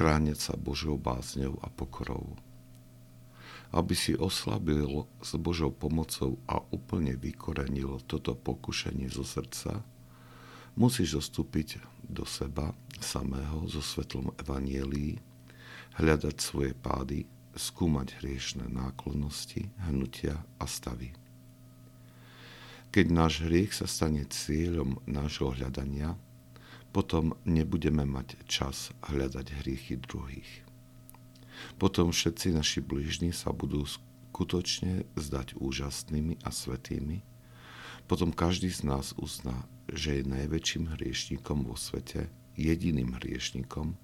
chrániť sa Božou bázňou a pokorou. Aby si oslabil s Božou pomocou a úplne vykorenil toto pokušenie zo srdca, musíš zostúpiť do seba samého so svetlom evanielí, hľadať svoje pády, skúmať hriešne náklonnosti, hnutia a stavy. Keď náš hriech sa stane cieľom nášho hľadania, potom nebudeme mať čas hľadať hriechy druhých. Potom všetci naši blížni sa budú skutočne zdať úžasnými a svetými. Potom každý z nás uzná, že je najväčším hriešnikom vo svete, jediným hriešnikom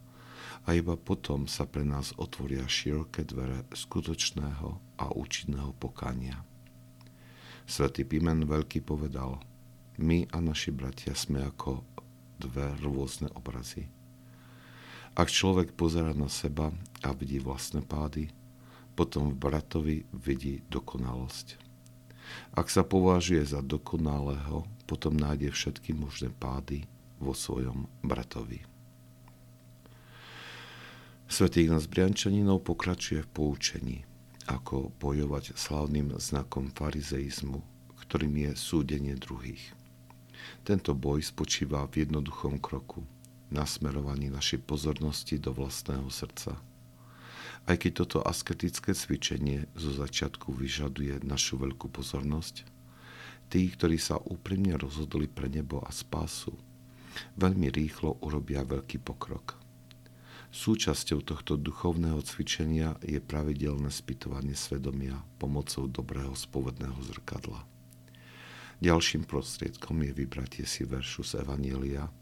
a iba potom sa pre nás otvoria široké dvere skutočného a účinného pokania. Svetý Pimen Veľký povedal, my a naši bratia sme ako dve rôzne obrazy. Ak človek pozera na seba a vidí vlastné pády, potom v bratovi vidí dokonalosť. Ak sa považuje za dokonalého, potom nájde všetky možné pády vo svojom bratovi. Svetý Ignác Briančaninov pokračuje v poučení, ako bojovať slavným znakom farizeizmu, ktorým je súdenie druhých. Tento boj spočíva v jednoduchom kroku, nasmerovaní našej pozornosti do vlastného srdca. Aj keď toto asketické cvičenie zo začiatku vyžaduje našu veľkú pozornosť, tí, ktorí sa úprimne rozhodli pre nebo a spásu, veľmi rýchlo urobia veľký pokrok. Súčasťou tohto duchovného cvičenia je pravidelné spytovanie svedomia pomocou dobrého spovedného zrkadla. Ďalším prostriedkom je vybratie si veršu z Evanielia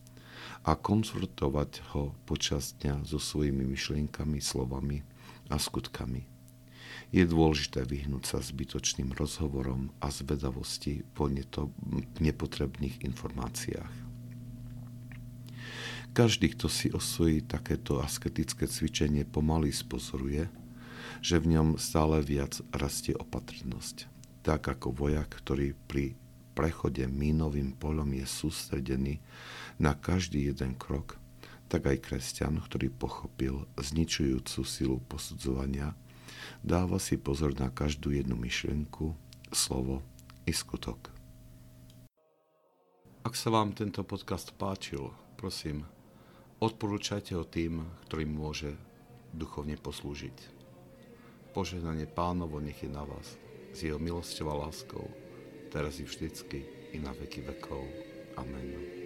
a konfrontovať ho počas dňa so svojimi myšlienkami, slovami a skutkami. Je dôležité vyhnúť sa zbytočným rozhovorom a zvedavosti po nepotrebných informáciách. Každý, kto si osvojí takéto asketické cvičenie, pomaly spozoruje, že v ňom stále viac rastie opatrnosť. Tak ako vojak, ktorý pri prechode mínovým polom je sústredený na každý jeden krok, tak aj kresťan, ktorý pochopil zničujúcu silu posudzovania, dáva si pozor na každú jednu myšlienku, slovo i skutok. Ak sa vám tento podcast páčil, prosím, odporúčajte ho tým, ktorým môže duchovne poslúžiť. Požehnanie pánovo nech je na vás, s jeho milosťou a láskou, teraz i vždycky, i na veky vekov. Amen.